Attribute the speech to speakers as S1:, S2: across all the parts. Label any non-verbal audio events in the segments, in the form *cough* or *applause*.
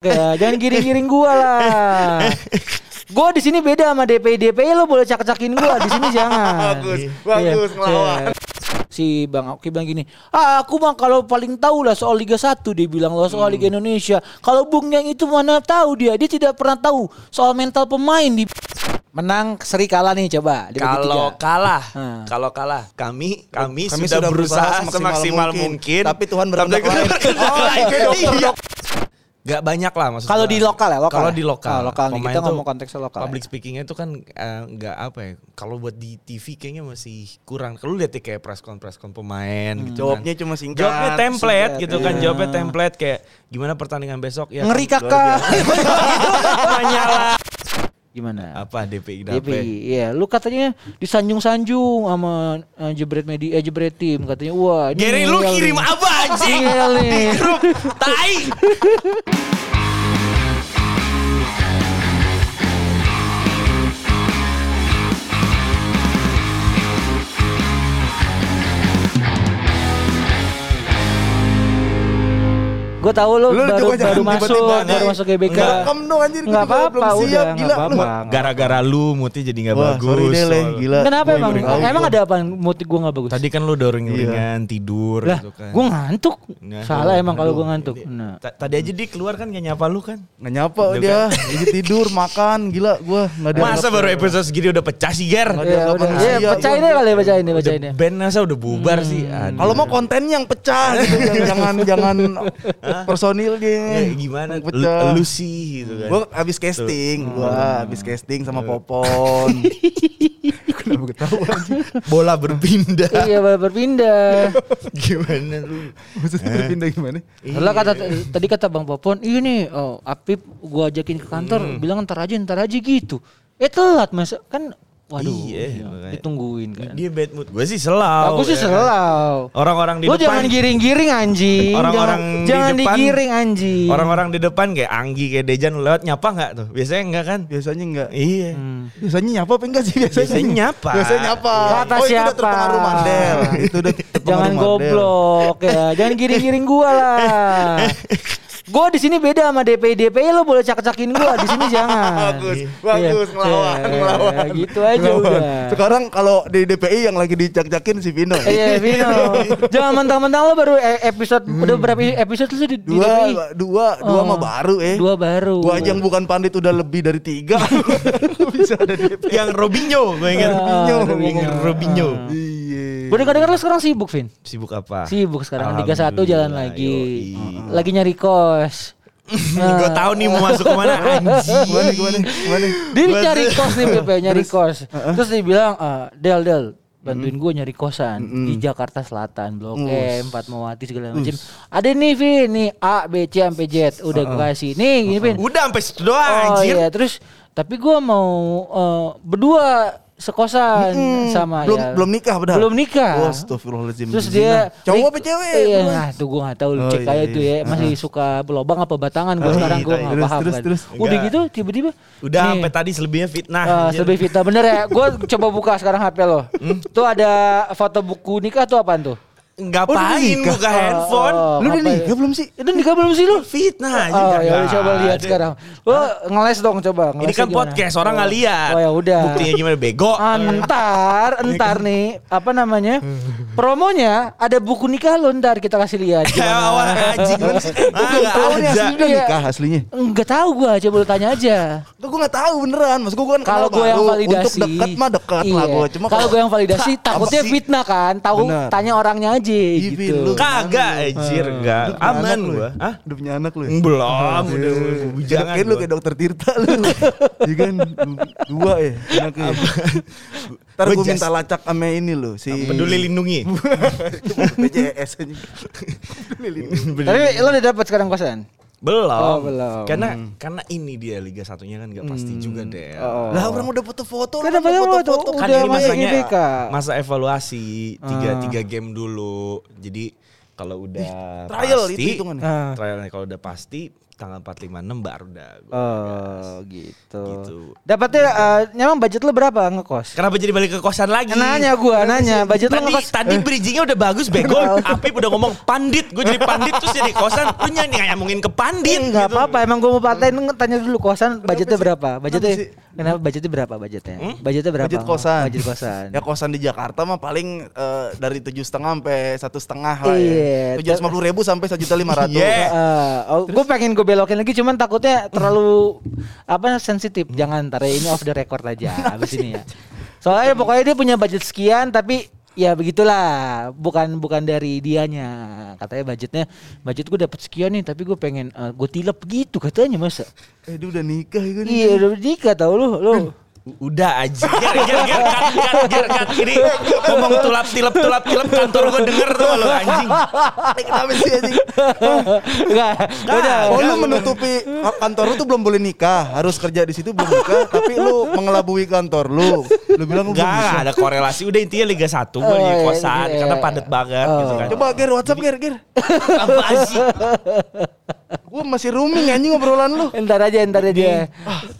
S1: Ya, jangan giring-giring gua lah. *laughs* Gua di sini beda sama DPI DPI lo boleh cak-cakin gua di sini jangan.
S2: Bagus,
S1: Iya,
S2: bagus, ngelawan.
S1: iya. Si Bang Oki bilang gini, ah aku mah kalau paling tahu lah soal Liga 1 dia bilang lo soal Liga Indonesia. Kalau Bung yang itu mana tahu dia, dia tidak pernah tahu soal mental pemain di menang seri kalah nih coba
S3: Kalau kalah,
S1: Hmm.
S3: kalau kalah, kami kami,
S2: Kami
S3: sudah,
S2: sudah
S3: berusaha,
S2: berusaha
S3: semaksimal, mungkin,
S2: mungkin, tapi Tuhan berkehendak lain.
S3: Oh,
S2: iya,
S3: iya. Gak banyak lah maksudnya.
S1: Kalau di lokal ya, lokal.
S3: Kalau di lokal.
S1: Oh, lokal nih,
S3: Pemain
S1: kita ngomong konteksnya lokal
S3: Public
S1: ya.
S3: speakingnya itu kan eh, nggak apa ya. Kalau buat di TV kayaknya masih kurang. Kalau lihat ya kayak press con press con pemain
S1: Hmm.
S3: gitu
S2: Jawabnya
S3: kan.
S2: cuma singkat.
S3: Jawabnya template
S1: singkat,
S3: gitu kan.
S1: iya.
S3: Jawabnya template kayak gimana pertandingan besok ya.
S1: Ngeri
S3: kan,
S1: kakak.
S3: luar biasa. *laughs*
S1: Gimana?
S3: apa DPI
S1: DPI,
S3: dapat?
S1: iya. Lu katanya disanjung-sanjung sama eh, jebret media, eh, jebret tim katanya. Wah, ini
S3: Gary lu kirim apa anjing? Di grup tai. *laughs*
S1: tahu lu,
S2: Lu
S1: baru baru masuk,
S2: tiba-tiba
S1: baru
S2: nih.
S1: masuk GBK.
S2: Welcome dong anjir,
S1: Enggak
S2: gua
S1: apa-apa, udah
S2: siap,
S1: enggak
S2: gila, lu.
S1: apa-apa.
S3: Gara-gara lu moodnya jadi nggak
S2: Wah,
S3: bagus.
S2: sorry deh, Le.
S3: soal-
S2: Gila.
S1: Kenapa
S2: Gua
S1: emang? Emang
S2: gua.
S1: ada apa mood gue gak bagus?
S3: Tadi kan lu doring-doringan tidur
S1: lah,
S3: gitu kan.
S1: gue ngantuk. Salah emang kalau gue ngantuk. Nah.
S3: Ta- Tadi aja dia keluar kan gak nyapa lu kan.
S2: Nggak nyapa
S3: Udah
S2: dia. Jadi tidur, makan, gila gua nggak ada.
S3: Masa baru episode segini udah pecah sih Ger?
S2: Nggak
S1: Ya
S2: dianggap
S1: udah,
S2: manusia,
S1: ya, pecahin
S2: gua.
S1: deh kali ya, pecahin deh, pecahin deh.
S3: Band masa udah bubar sih. Aduh.
S2: Kalau mau kontennya yang pecah gitu, jangan jangan *laughs* personilnya.
S3: Ya, gimana?
S2: Pecah.
S3: Lu, lu sih gitu kan.
S2: Gua habis casting, gua habis casting sama Popon. *laughs* Kenapa ketawa
S3: bola berpindah.
S1: Iya ber- berpindah. *laughs*
S3: gimana lu?
S2: Maksudnya pindah gimana?
S1: Lah kata tadi kata Bang Popon, ini oh Apip gua ajakin ke kantor,
S3: Hmm.
S1: bilang ntar aja ntar aja gitu. Eh telat mas, kan waduh
S3: Iya, makanya.
S1: ditungguin kan.
S3: Dia bad mood. Gue sih selau.
S1: Aku sih
S3: ya kan?
S1: selau.
S3: Orang-orang di
S1: Lu
S3: depan.
S1: jangan giring-giring anjing.
S3: Orang-orang
S1: jangan,
S3: di
S1: jangan
S3: depan-
S1: digiring anjing.
S3: Orang-orang di depan kayak Anggi kayak Dejan lewat nyapa nggak tuh? Biasanya enggak kan?
S2: Biasanya enggak.
S3: Iya.
S1: Hmm.
S2: Biasanya nyapa apa enggak sih biasanya?
S3: Biasanya nyapa.
S2: Biasanya nyapa.
S1: Kata
S2: oh, itu
S1: siapa?
S2: udah terpengaruh Mandel. *laughs* itu udah terpengaruh
S1: Jangan
S2: Mandel.
S1: goblok ya. Jangan giring-giring gua lah. *laughs* Gua di sini beda sama DPI DPI lo boleh cak-cakin gua di sini jangan. *laughs*
S2: Bagus,
S1: Iya.
S2: bagus, ngelawan,
S1: Iya,
S2: ngelawan.
S1: Gitu aja
S2: Ngelawan.
S1: udah.
S2: Sekarang kalau di DPI yang lagi dicak-cakin si Vino. *laughs*
S1: Iya Vino Jangan mentang-mentang lo baru e- episode Udah berapa episode lu sih di, di
S2: Dua,
S1: DPI?
S2: dua, dua
S1: Oh,
S2: mah baru eh.
S1: Dua baru
S2: Gua aja yang bukan pandit udah lebih dari tiga. *laughs* Bisa ada DPI.
S3: Yang Robinho, gue ingat.
S1: Ah,
S3: Robinho.
S1: Robinho.
S3: Robinho.
S2: Iya.
S1: Gue dengar-dengar lo sekarang sibuk Vin
S3: Sibuk apa?
S1: Sibuk sekarang Liga 1 jalan lagi
S3: yoi.
S1: Lagi nyari kos *laughs*
S3: gue tahu nih mau masuk ke mana *laughs* anjing.
S2: Gimana gimana? Gimana?
S1: Dia cari kos nih Pepe nyari kos Terus dia bilang ah, Del Del bantuin gue nyari kosan di Jakarta Selatan Blok M, Fatmawati segala macam. Ada nih Vin, nih A, B, C sampai Z udah gue kasih. Nih gini Vin.
S3: Udah sampai situ doang
S1: Oh
S3: anjir.
S1: iya, terus tapi gua mau eh, berdua sekosan sama
S2: belum
S1: ya.
S2: belum nikah padahal.
S1: Belum nikah.
S2: Oh, astagfirullahaladzim.
S1: Terus dia
S2: cowok apa cewek?
S1: Iya,
S2: Belum.
S1: nah tuh gua nggak tahu lu
S2: Oh,
S1: cek
S2: iya,
S1: aja tuh
S2: iya.
S1: ya. Masih suka belobang apa batangan gua
S2: Oh,
S1: sekarang gua
S2: iya,
S1: nggak
S2: terus,
S1: paham
S2: terus,
S1: kan.
S2: terus.
S1: Udah
S3: Enggak.
S1: gitu tiba-tiba
S3: Udah
S1: nih,
S3: sampai tadi selebihnya fitnah.
S1: eh,
S3: anjir.
S1: lebih Vita bener ya. Gua *laughs* coba buka sekarang HP lo.
S2: Hmm?
S1: Tuh ada foto buku nikah tuh apaan tuh?
S3: Ngapain
S2: nikah?
S3: buka handphone?
S1: Oh,
S2: Lu udah
S1: ngapain?
S2: nikah belum sih?
S1: Itu nikah belum sih lu?
S3: Fitnah anjir.
S1: Oh ya udah coba lihat
S3: ada.
S1: sekarang. Lo ngeles dong coba.
S3: Ini
S1: ngelesnya
S3: kan
S1: gimana?
S3: podcast, orang nggak
S1: Oh.
S3: lihat.
S1: Oh ya udah.
S3: Buktinya gimana bego?
S1: Antar, entar nih apa namanya *laughs* promonya ada buku nikah lo ntar kita kasih lihat *laughs*
S3: Ya awal
S1: gimana.
S3: anjing. Ah,
S2: Belum
S3: nggak
S2: tahu nih
S3: ada.
S2: asli udah
S1: Iya.
S2: nikah aslinya.
S1: Enggak tahu gua coba lu tanya aja.
S2: Tuh gue gak tahu beneran. Maksud gue kan
S1: Kalau
S2: kenal
S1: gue yang validasi,
S2: Untuk dekat mah dekat lah
S1: iya.
S2: gue. Cuma
S1: kalau gue yang validasi takutnya fitnah kan. Tahu tanya orangnya aja
S2: Iya,
S1: gitu.
S2: Vin, lu.
S3: Kagak anjir, enggak. Aman
S2: lu
S3: gua.
S2: ya?
S3: Hah?
S2: Udah punya anak lu ya?
S3: Belum, udah
S2: Jangan
S3: bujangan
S2: kayak lu kayak dokter Tirta lu. *laughs* Iya kan dua ya anaknya. Ntar
S3: Gua
S2: gue minta lacak sama ini lu si
S3: Peduli lindungi. *laughs*
S2: PJS aja. *laughs*
S1: Tapi lo udah dapat sekarang kosan?
S3: Belum.
S1: Oh, belum.
S3: Karena karena ini dia Liga Satunya kan nggak pasti juga deh.
S1: Oh.
S2: Lah orang udah foto-foto
S1: Kan
S2: mau
S1: foto-foto.
S3: Kan
S1: Udah
S3: ini masanya
S1: GBK.
S3: masa evaluasi tiga
S1: Ah.
S3: tiga game dulu. Jadi kalau udah
S2: trial
S3: pasti,
S2: itu hitungannya.
S1: Ah.
S3: trialnya kalau udah pasti tanggal 4 5 6 baru dah gua
S1: Oh gitu.
S3: Gitu.
S1: Dapatnya eh, nyamang budget lu berapa ngekos?
S3: Kenapa jadi balik ke kosan lagi?
S1: Nanya gua, nanya budget lu
S3: Tadi,
S1: ngekos.
S3: tadi bridgingnya udah bagus *laughs* bego. Apip udah ngomong pandit, gue jadi pandit terus jadi kosan. Lu nyanyi ngomongin ke pandit.
S1: Enggak
S3: gitu.
S1: apa-apa, emang gua mau paten tanya dulu kosan budgetnya berapa? Budgetnya? Kenapa budgetnya berapa budgetnya? Budgetnya berapa?
S2: Budget kosan.
S1: Budget kosan.
S2: Ya kosan di Jakarta mah paling eh, dari tujuh setengah sampai satu setengah lah
S1: Iya,
S2: ya. Tujuh ratus ribu sampai satu juta lima ratus.
S3: Yeah. *laughs*
S1: oh, gue pengen gue belokin lagi cuman takutnya terlalu apa sensitif. Jangan ntar ya, ini off the record aja *laughs* abis ini ya. Soalnya pokoknya dia punya budget sekian tapi ya begitulah. Bukan bukan dari dianya. Katanya budgetnya budget gue dapat sekian nih tapi gue pengen gue tilep gitu katanya masa
S2: Eh dia udah nikah ya kan?
S1: iya udah nikah tau lu lu
S3: Udah aja. Ger, ger, ger, cut, ger, cut. Ini ngomong tulap tilap tulap tilap kantor gue denger tuh lo anjing.
S2: Kenapa sih anjing?
S1: enggak udah
S2: Oh lu menutupi kantor lu tuh belum boleh nikah, harus kerja di situ belum nikah, tapi lu mengelabui kantor lu. Lu bilang lu belum
S3: Enggak,
S2: bisa.
S3: ada korelasi. Udah intinya Liga 1 gue di
S1: iya,
S3: kosan
S1: iya.
S3: karena padat banget gitu kan.
S2: Coba Ger WhatsApp Ger Ger.
S3: Apa sih?
S2: Gua masih rooming anjing obrolan lu.
S1: Ntar aja, ntar aja.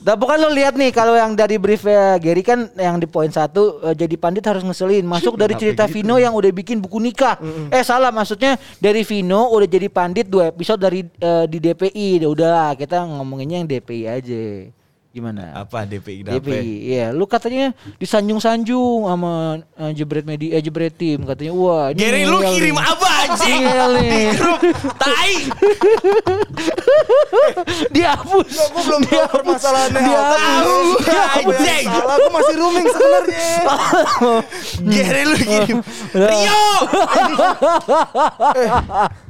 S1: Nah, bukan lo lihat nih kalau yang dari brief Gary kan yang di poin satu eh, jadi pandit harus ngeselin. Masuk dari cerita Vino yang udah bikin buku nikah. Eh salah maksudnya dari Vino udah jadi pandit dua episode dari eh, di DPI. Udah lah kita ngomonginnya yang DPI aja. Gimana?
S3: Apa DPI kenapa?
S1: DPI, iya. Lu katanya disanjung-sanjung sama eh, jebret media, eh, jebret tim katanya. Wah, ini
S3: Gary lu kirim
S1: nih.
S3: apa anjing? Di grup tai. *laughs*
S1: Dihapus.
S2: Gua belum tahu permasalahannya
S1: Dia
S3: tahu, anjing.
S2: salah? Gua masih rooming sebenarnya.
S3: Gary lu kirim. *laughs* Rio. *laughs*
S1: Eh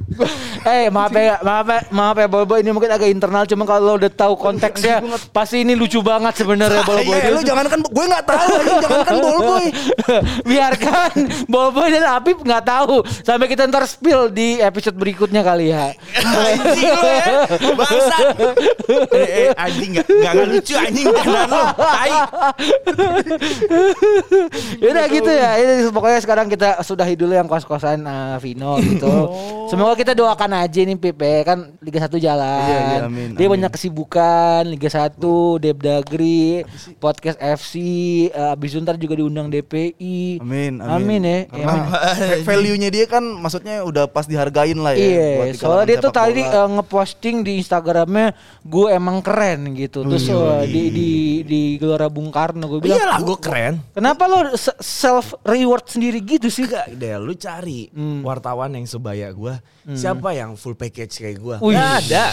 S1: maaf ya, maaf ya, maaf ya Bobo ini mungkin agak internal cuma kalau lo udah tahu konteksnya pasti ini lucu banget sebenarnya Bobo
S2: Eh, lu jangan kan gue nggak tahu jangan kan ballboy. *laughs*
S1: Biarkan Bobo dan Apip nggak tahu sampai kita ntar spill di episode berikutnya kali ya.
S3: Anjing lu ya. Bangsa. Eh, eh, anjing enggak enggak lucu anjing jangan lu. Tai. *laughs*
S1: Yaudah gitu ya. Ini pokoknya sekarang kita sudahi dulu yang kos-kosan eh, Vino gitu. *laughs* Semoga kita doakan aja nih Pipe kan Liga 1 jalan.
S2: Iya, iya, amin,
S1: Dia
S2: amin.
S1: banyak kesibukan Liga 1, Depdagri, Podcast FC, eh, abis ntar juga diundang DPI.
S2: Amin,
S1: Amin ya.
S2: Karena
S1: Ya. *laughs*
S2: value-nya dia kan maksudnya udah pas dihargain lah ya.
S1: Iya, soalnya dia tuh tadi eh, ngeposting di Instagramnya gue emang keren gitu. Terus eh, di di di Gelora Bung Karno gue bilang,
S3: Iyalah gue keren.
S1: kenapa lo se- self reward sendiri gitu sih?
S3: Enggak, deh lu cari
S1: Hmm.
S3: wartawan yang sebaya gua. Siapa yang full package kayak gua?
S1: Wih.
S3: Nggak ada.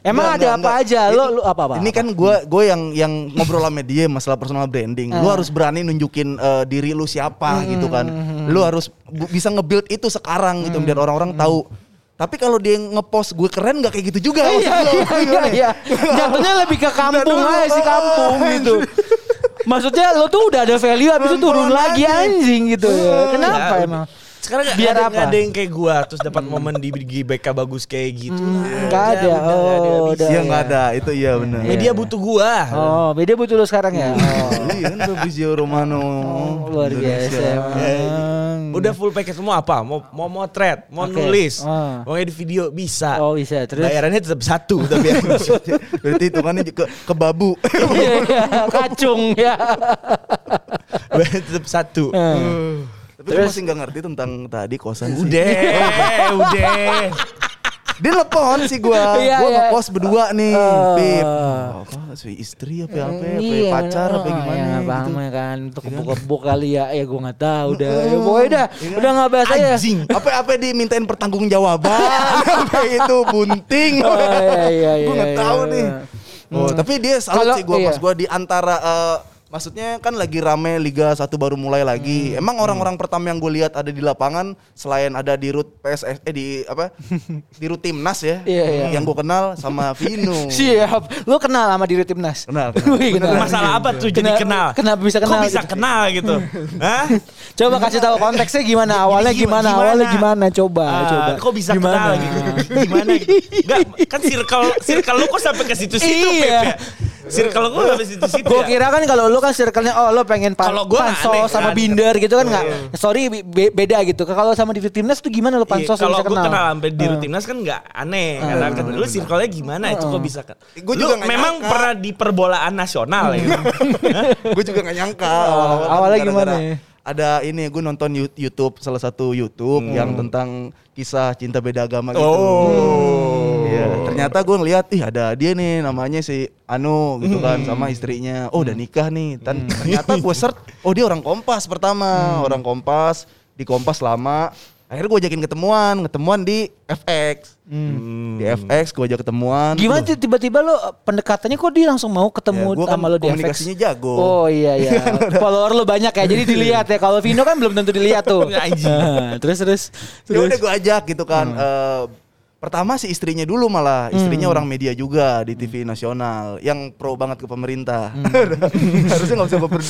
S1: Emang
S2: Enggak,
S1: ada
S2: enggak,
S1: apa
S2: enggak.
S1: aja? Lo lo apa apa?
S2: Ini kan gue gue yang yang ngobrol sama dia masalah personal branding. Lu
S1: Ah.
S2: harus berani nunjukin eh, diri lu siapa gitu kan. Lu harus bu- bisa nge-build itu sekarang gitu biar orang-orang tahu. Tapi kalau dia ngepost gue keren nggak kayak gitu juga.
S1: Iya iya iya iya. Jatuhnya lebih ke kampung aja sih kampung gitu. *laughs* Maksudnya lo tuh udah ada value habis itu turun lagi anjing gitu ya. Kenapa
S3: Ya,
S1: emang?
S3: Sekarang gak
S1: Biar
S3: ada,
S1: apa?
S3: ada yang kayak gua terus dapat momen di GBK bagus kayak gitu.
S1: Enggak ada.
S3: Udah, udah, nggak
S1: Oh, udah.
S2: Iya nggak ada itu iya benar.
S3: Media butuh gua.
S1: Oh, beda betul lo sekarang ya. Oh.
S2: Iya kan Fabrizio Romano.
S1: Oh, luar biasa.
S3: Udah full package semua apa? Mau mau motret, mau
S1: Oke.
S3: nulis,
S1: Ah.
S3: mau edit video bisa.
S1: Oh bisa terus.
S3: Bayarannya tetap satu tapi *laughs*
S2: Berarti itu kan ke ke babu.
S1: Iya, iya, *laughs* kacung ya. *laughs*
S3: tetap satu.
S2: Tapi gue masih nggak ngerti tentang tadi kosan sih.
S3: Udah, udah.
S2: Dia telepon sih gua. *laughs*
S1: Iya,
S2: gua
S1: iya.
S2: ngekos berdua nih,
S1: Oh.
S2: Pip. Apa sih istri apa apa, apa
S1: Iya,
S2: pacar apa
S1: oh,
S2: gimana
S1: ya,
S2: gitu.
S1: paham ya kan untuk kebuk kali ya ya gue nggak tahu udah ya, pokoknya udah udah nggak bahas aja
S3: Anjing.
S2: Apa apa dimintain pertanggungjawaban *laughs* apa itu bunting.
S1: Oh, iya, iya,
S2: Gua nggak
S1: iya,
S2: tahu
S1: iya.
S2: nih. Oh, tapi dia salut sih gua
S1: iya.
S2: pas gua di antara eh, Maksudnya kan lagi rame Liga 1 baru mulai lagi.
S1: Hmm.
S2: Emang orang-orang pertama yang gue lihat ada di lapangan selain ada di root PSS eh di apa? *laughs* di root Timnas ya.
S1: Iya, iya.
S2: Yang gue kenal sama Vino. *laughs*
S1: siap lu kenal sama diri timnas
S2: Kenal, kenal.
S1: Wih, kenal.
S3: Masalah apa tuh jadi
S1: Kenal-
S3: kenal?
S1: kenapa bisa kenal
S3: Kok bisa
S1: gitu?
S3: kenal gitu? *laughs* Hah?
S1: coba kasih tahu konteksnya gimana awalnya gimana,
S3: gimana?
S1: awalnya gimana coba
S3: Ah,
S1: coba
S3: Kok bisa
S1: gimana?
S3: kenal gitu? Gimana gitu? Enggak, kan circle circle lu kok sampai ke situ-situ,
S1: Iya.
S3: Pep ya? Circle gue habis itu situ
S1: Gue
S3: ya.
S1: kira kan kalau lu kan circle-nya oh lu pengen pan
S3: Kalau gua
S1: pansos
S3: aneh
S1: sama
S3: kan.
S1: binder gitu kan nggak? Sorry be- beda gitu. Kalau sama di timnas tuh gimana lu
S3: Iya,
S1: pansos
S3: kalau
S1: bisa
S3: gue
S1: kenal?
S3: kenal sampai di
S1: Eh.
S3: Rutimnas kan nggak aneh karena kan lu circle-nya gimana itu kok bisa kan
S2: Gua
S3: Lu
S2: juga
S3: memang
S2: nyangka.
S3: pernah di perbolaan nasional ya *laughs*
S2: gue juga gak nyangka
S1: Oh,
S2: kan
S1: awalnya
S2: gara-gara
S1: gimana
S2: ada ini gue nonton YouTube salah satu YouTube yang tentang kisah cinta beda agama gitu.
S3: Oh.
S2: Iya, ternyata gue ngeliat ih ada dia nih namanya si Anu gitu kan sama istrinya. Oh udah nikah nih. Dan ternyata gue search oh dia orang Kompas pertama, orang Kompas di Kompas lama. Akhirnya gue ajakin ketemuan, ketemuan di FX. Di FX gue ajak ketemuan.
S1: Gimana sih tiba-tiba lu pendekatannya kok dia langsung mau ketemu
S2: Ya, gua kan
S1: sama lu di FX?
S2: komunikasinya jago.
S1: Oh iya iya. *laughs* Follower lu banyak ya. Jadi dilihat ya. Kalau Vino kan belum tentu dilihat tuh. *laughs* Nah, *laughs* terus terus.
S2: Ya udah gue ajak gitu kan. Eh, pertama si istrinya dulu malah, istrinya orang media juga di TV nasional yang pro banget ke pemerintah. *laughs* Harusnya nggak usah *laughs* ngomong.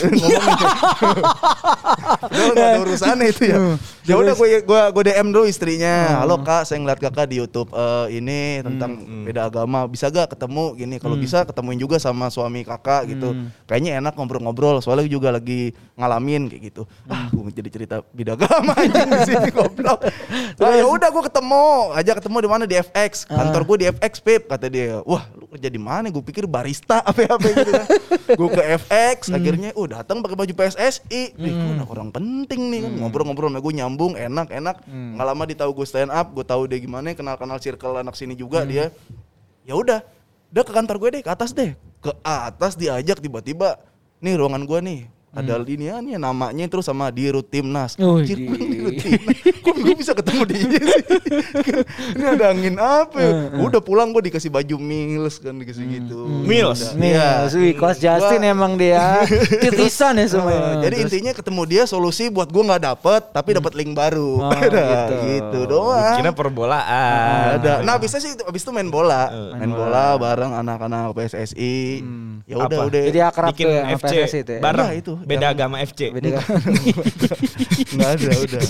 S2: Udah nggak ada urusannya itu ya. Ya udah gue gue gue DM dulu istrinya. Halo kak, saya ngeliat kakak di YouTube eh, ini tentang beda agama. Bisa gak ketemu gini? Kalau bisa ketemuin juga sama suami kakak gitu. Kayaknya enak ngobrol-ngobrol. Soalnya juga lagi ngalamin kayak gitu. Ah, gue jadi cerita beda agama anjing di sini goblok. *laughs* Ah, ya udah gue ketemu, aja ketemu di mana di FX. Kantor gue di FX, Pip, kata dia. Wah, lu kerja di mana? Gue pikir barista *laughs* apa-apa gitu kan. gue ke FX, akhirnya oh datang pakai baju PSSI. Ih, gua anak orang penting nih kan. Ngobrol-ngobrol sama gue nyambung, enak, enak. Nggak lama dia tahu gue stand up, gue tahu dia gimana, kenal-kenal circle anak sini juga dia. Ya udah, udah ke kantor gue deh, ke atas deh. Ke atas diajak tiba-tiba. Nih ruangan gue nih. Ada ini ya nih namanya terus sama di Timnas. Anjir,
S1: di-
S2: Rutimnas. Kok gue bisa ketemu dia sih? *laughs* ini ada angin apa ya? Udah pulang gue dikasih baju Mills kan dikasih gitu.
S3: Mills?
S2: Udah.
S1: Nih,
S2: Iya.
S1: Sui, kelas Justin
S2: Gua-
S1: emang dia. *laughs* Titisan ya semua.
S2: Eh, jadi intinya ketemu dia solusi buat gue nggak dapet tapi dapat link baru.
S1: Oh, *laughs*
S2: Udah,
S1: gitu.
S2: gitu doang.
S3: Kira perbolaan.
S2: ada. Nah, bisa sih abis itu main bola.
S3: Eh.
S2: main bola bareng anak-anak PSSI. Ya udah udah.
S1: Jadi akrab
S3: bikin
S1: tuh ya
S3: FC
S1: PSSI itu ya.
S3: bareng
S2: Nah, itu.
S3: Beda
S2: Yang-
S3: agama FC.
S1: Beda *laughs* kan?
S2: Nggak ada udah.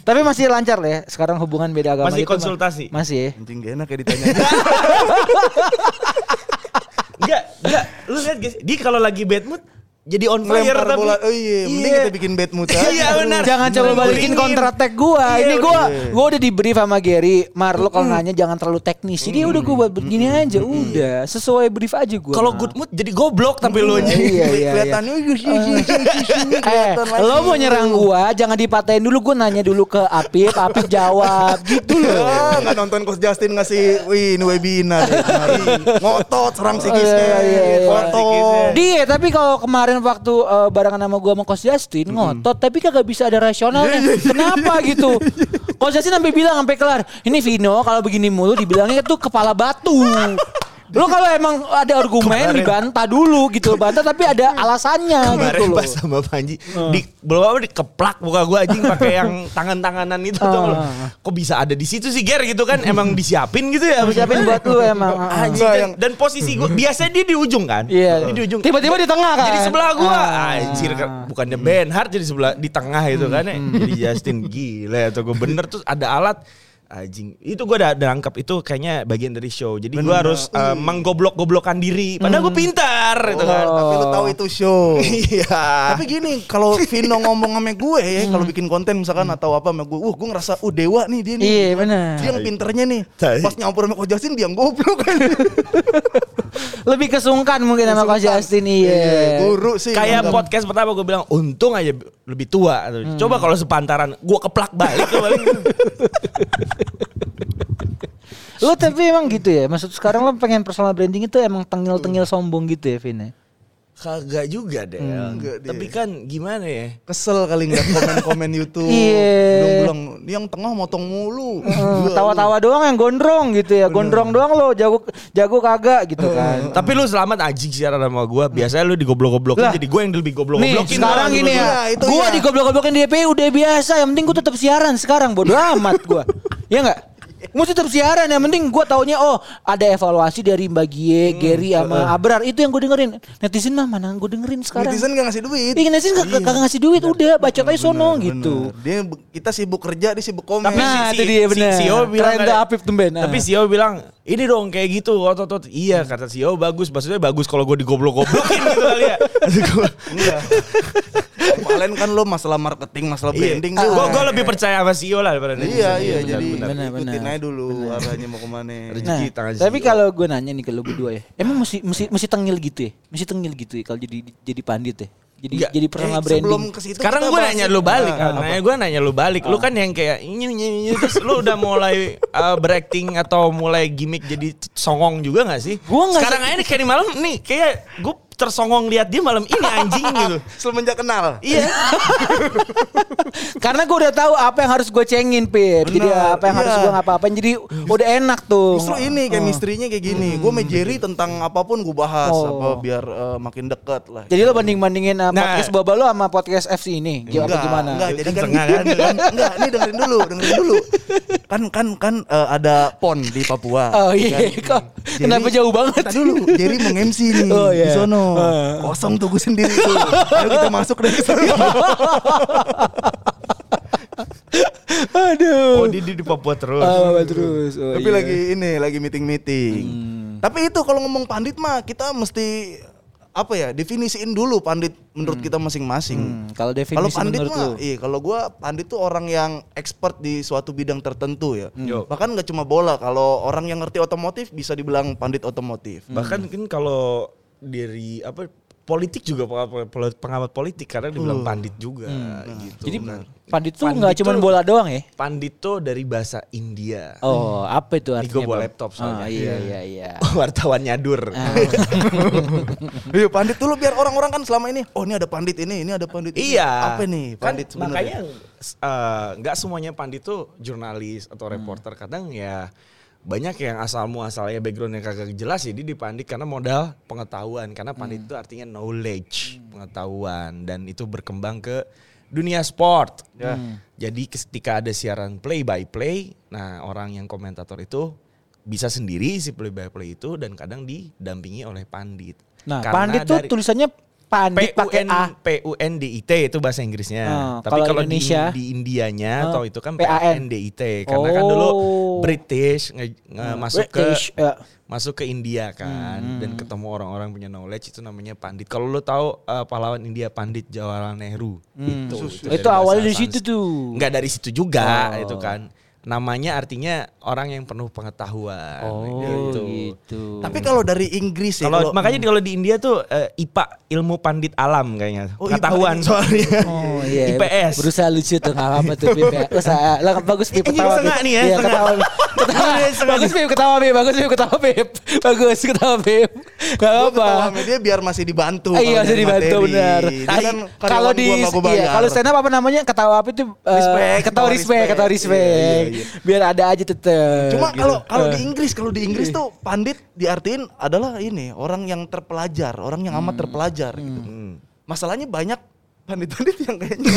S1: Tapi masih lancar lah ya sekarang hubungan beda agama
S3: Masih
S1: gitu,
S3: konsultasi?
S1: Ma- Masih ya.
S2: Anjing gak enak ya ditanya. *laughs*
S3: Enggak, enggak. Lu lihat guys, dia kalau lagi bad mood jadi on fire tapi
S2: bola. Oh iya, mending
S3: Iya.
S2: kita bikin bad mood *laughs* aja.
S3: Iya benar.
S1: Jangan coba balikin counter attack gua.
S3: Iya,
S1: Ini gua
S2: udah.
S1: gua udah di brief sama Gary. Mar lo kalau nanya jangan terlalu teknis. Jadi udah gua buat begini aja udah. Sesuai brief aja gua.
S3: Kalau good mood jadi goblok tapi lu aja.
S1: Iya, iya, iya.
S2: Kelihatannya
S1: Eh,
S2: kelihatan lagi.
S1: lo mau nyerang gua, jangan dipatahin dulu. Gua nanya dulu ke Apip, Apip jawab gitu loh. *laughs*
S2: Ah, nggak nonton Coach Justin ngasih wih ini webinar ya, *laughs* ngotot serang
S1: Oh, iya,
S2: psikisnya
S1: iya, iya.
S2: ngotot
S1: Dia tapi kalau kemarin waktu eh, barengan sama gua sama Coach Justin ngotot tapi kagak bisa ada rasionalnya. Kenapa *laughs* gitu? Coach Justin sampai bilang sampai kelar, "Ini Vino kalau begini mulu dibilangnya tuh kepala batu." *laughs* Lo kalau emang ada argumen dibantah dulu gitu, *laughs* bantah tapi ada alasannya gitu
S3: Kemarin
S1: loh.
S3: pas sama Panji di belum apa dikeplak muka gua anjing pakai yang *laughs* tangan-tanganan itu tuh.
S1: Ah.
S3: Kok bisa ada di situ sih Ger gitu kan? Emang *laughs* disiapin gitu ya?
S1: Siapin buat lu emang. ah.
S3: Anjing, dan, dan posisi gua biasanya dia di ujung kan?
S1: Iya.
S3: Dia di ujung.
S1: Tiba-tiba di tengah kan?
S3: Jadi sebelah gua.
S1: Ah.
S3: Anjir kan bukannya Ben Hart jadi sebelah di tengah itu kan ya.
S1: Hmm.
S3: Jadi Justin gila atau gua bener terus ada alat Anjing, itu gue udah nangkep. Itu kayaknya bagian dari show. Jadi gue harus uh, menggoblok-goblokan diri. Padahal gue pintar, gitu kan.
S2: tapi lu tahu itu show. *laughs*
S3: Iya.
S2: tapi gini kalau Vino ngomong sama gue ya kalau bikin konten misalkan atau apa sama gue uh gue ngerasa uh dewa nih dia nih.
S1: Hmm. Iya benar.
S2: dia yang pinternya nih. Pas nyampur sama Justin dia yang goblok. kan *laughs*
S1: Lebih kesungkan mungkin sama Coach Justin iya.
S2: guru sih
S3: Kayak podcast pertama gue bilang untung aja lebih tua.
S1: Hmm.
S3: Coba kalau sepantaran gue keplak balik.
S1: Lu tapi emang gitu ya? Maksud sekarang lo pengen personal branding itu emang tengil-tengil sombong gitu ya, Vin ya?
S3: Kagak juga deh.
S2: Enggak dia.
S3: Tapi kan gimana ya?
S2: kesel kali ngeliat komen-komen *laughs* YouTube
S1: Iya.
S2: bilang-bilang yang tengah motong mulu *laughs*
S1: Tawa-tawa doang yang gondrong gitu ya. Gondrong doang lo, jago jago kagak gitu kan.
S3: Tapi lu selamat anjing siaran sama gue. Biasanya lu digoblok-goblokin
S1: Lah.
S3: jadi gue yang lebih
S1: Nih
S3: goblok-goblokin.
S1: sekarang gini ya,
S2: Nah, itu
S1: gua
S2: iya.
S1: digoblok-goblokin di DPI udah biasa. Yang penting gua tetap siaran sekarang. Bodoh amat gua. Ya enggak? Mesti tetap siaran yang penting gue taunya oh ada evaluasi dari Mbak Gie, Gary sama Abrar itu yang gue dengerin. Netizen mah mana gue dengerin sekarang.
S2: Netizen gak ngasih duit.
S1: Iya netizen gak, kagak ngasih duit udah baca aja sono gitu.
S2: Bener. Dia kita sibuk kerja, dia sibuk komen.
S3: Tapi
S1: Nah
S3: si-
S1: itu dia
S3: si-
S1: benar.
S3: si CEO bilang
S1: tuh Apip tumben. Nah.
S3: Tapi CEO bilang ini dong kayak gitu otot-otot. Iya kata CEO bagus. Maksudnya bagus kalau gue digoblok-goblokin gitu kali ya. *laughs*
S2: Enggak. *laughs* Kemarin kan lo masalah marketing, masalah branding
S3: Gue
S2: juga.
S3: gue lebih percaya sama CEO lah daripada
S2: Iya, iya,
S3: Benar,
S2: jadi
S3: benar.
S1: Benar,
S2: ikutin
S1: benar.
S2: aja dulu arahnya mau ke mana.
S1: Nah,
S3: Rezeki tangan
S1: tapi
S3: CEO.
S1: kalau gue nanya nih ke lo berdua ya, emang mesti mesti mesti tengil gitu ya, mesti tengil gitu ya kalau jadi jadi pandit ya, jadi
S3: Enggak.
S1: jadi personal
S2: Eh,
S1: branding.
S2: sebelum ke situ
S3: Sekarang gue
S2: bahas-
S3: nanya lu balik,
S2: Ah,
S3: kan. nanya gue nanya lu balik. Lu kan yang kayak nyu nyu terus lu udah mulai uh, berakting atau mulai gimmick jadi songong juga gak sih?
S1: Gua nggak
S3: Sekarang aja nih kayak di malam nih kayak gue tersongong lihat dia malam ini anjing *laughs* gitu.
S2: Semenjak kenal.
S3: Iya.
S1: Karena gue udah tahu apa yang harus gue cengin, Pip. Jadi apa yang harus
S2: iya.
S1: gue ngapa-ngapain. Jadi udah enak tuh.
S2: Justru ini kayak misterinya kayak gini. Gue sama Jerry tentang apa pun gue bahas
S1: Oh.
S2: apa biar eh, makin dekat lah.
S1: Jadi lo banding-bandingin uh,
S3: Nah.
S1: podcast Baba lo sama podcast FC ini. Gimana?
S2: Enggak,
S1: gimana?
S2: enggak, jadi kan,
S3: kan? *laughs*
S2: kan enggak, ini dengerin dulu, dengerin dulu. Kan kan kan eh, ada PON di Papua.
S1: Oh iya,
S2: kan? *laughs*
S1: kok kenapa jauh banget?
S2: Dulu, Jerry mau MC nih
S1: Oh, iya.
S2: di sono.
S1: Eh.
S2: Kosong tuh gue sendiri tuh. Ayo kita masuk dari sana.
S1: Aduh.
S3: Oh dia di, di Papua terus.
S1: Ah, terus. Oh,
S2: Tapi
S1: iya.
S2: lagi ini, lagi meeting-meeting. Tapi itu kalau ngomong pandit mah kita mesti apa ya definisiin dulu pandit menurut kita masing-masing.
S1: Hmm, kalau definisi
S2: Kalau pandit
S1: menurut
S2: mah,
S1: lu?
S2: iya kalau gua pandit tuh orang yang expert di suatu bidang tertentu ya.
S3: Yo.
S2: Bahkan nggak cuma bola, kalau orang yang ngerti otomotif bisa dibilang pandit otomotif.
S3: Bahkan kan kalau dari apa politik juga pengamat, pengamat politik karena dibilang pandit juga gitu.
S1: Jadi
S3: Nah,
S1: pandit tuh nggak cuma bola doang ya?
S3: pandit tuh dari bahasa India.
S1: Oh, apa itu artinya?
S3: gua bawa laptop soalnya.
S1: Oh, iya iya iya. *laughs*
S3: Wartawan nyadur. *laughs*
S2: Iya pandit dulu biar orang-orang kan selama ini, oh ini ada pandit ini, ini ada pandit ini.
S3: Iya.
S2: Apa nih
S3: Kan
S2: pandit
S3: makanya
S2: sebenarnya?
S3: eh, nggak semuanya pandit tuh jurnalis atau
S2: Hmm.
S3: reporter. Kadang ya banyak yang asal muasalnya backgroundnya kagak jelas jadi dipandit karena modal pengetahuan. Karena pandit
S2: Hmm.
S3: itu artinya knowledge pengetahuan. Dan itu berkembang ke dunia sport.
S2: Ya.
S3: jadi ketika ada siaran play by play nah orang yang komentator itu bisa sendiri si play by play itu dan kadang didampingi oleh pandit.
S1: Nah,
S3: Karena
S1: pandit tuh
S3: dari-
S1: tulisannya pandit pakai A.
S3: PUNDIT itu bahasa Inggrisnya.
S1: Oh,
S3: Tapi
S1: kalau Indonesia?
S3: di, di Indianya
S1: Oh,
S3: atau itu kan
S1: PAN.
S3: PANDIT karena kan dulu
S1: Oh.
S3: British nge- nge- masuk
S1: British,
S3: ke
S1: ya.
S3: masuk ke India kan
S1: Hmm.
S3: dan ketemu orang-orang punya knowledge itu namanya pandit. Kalau lu tahu uh, pahlawan India Pandit Jawaharlal Nehru itu,
S1: Hmm. Itu awalnya dari situ tuh.
S3: Enggak dari situ juga
S1: Oh.
S3: itu kan. Namanya artinya orang yang penuh pengetahuan
S1: Oh,
S3: gitu.
S1: gitu.
S2: Tapi kalau dari Inggris ya,
S3: Kalau
S2: kalau
S3: makanya kalau di India tuh eh, IPA ilmu pandit alam kayaknya.
S2: Oh,
S3: Pengetahuan
S2: IPA.
S3: soalnya.
S1: Oh iya.
S3: IPS.
S1: Berusaha lucu tuh apa tuh Pip ya. Usaha. Lah bagus Pip
S3: Ini
S1: Pip.
S3: nih ya,
S1: Iya,
S3: setengah. *laughs*
S1: bagus Pip ketawa Pip. Bagus Pip ketawa Pip. Bagus ketawa Pip. Gak
S2: Gua
S1: apa.
S2: ketawa sama dia biar masih dibantu.
S1: Iya masih dibantu benar.
S2: Kan
S1: kalau di iya, kalau stand up apa namanya ketawa apa itu eh,
S2: Respect,
S1: ketawa respect, ketawa respect.
S2: Iya, iya, iya.
S1: Biar ada aja tetep.
S2: Cuma
S1: gitu.
S2: kalau kalau di
S1: Eh.
S2: Inggris, kalau di Inggris tuh pandit diartiin adalah ini orang yang terpelajar, orang yang amat terpelajar gitu.
S3: Hmm.
S2: Masalahnya banyak pandit-pandit yang kayaknya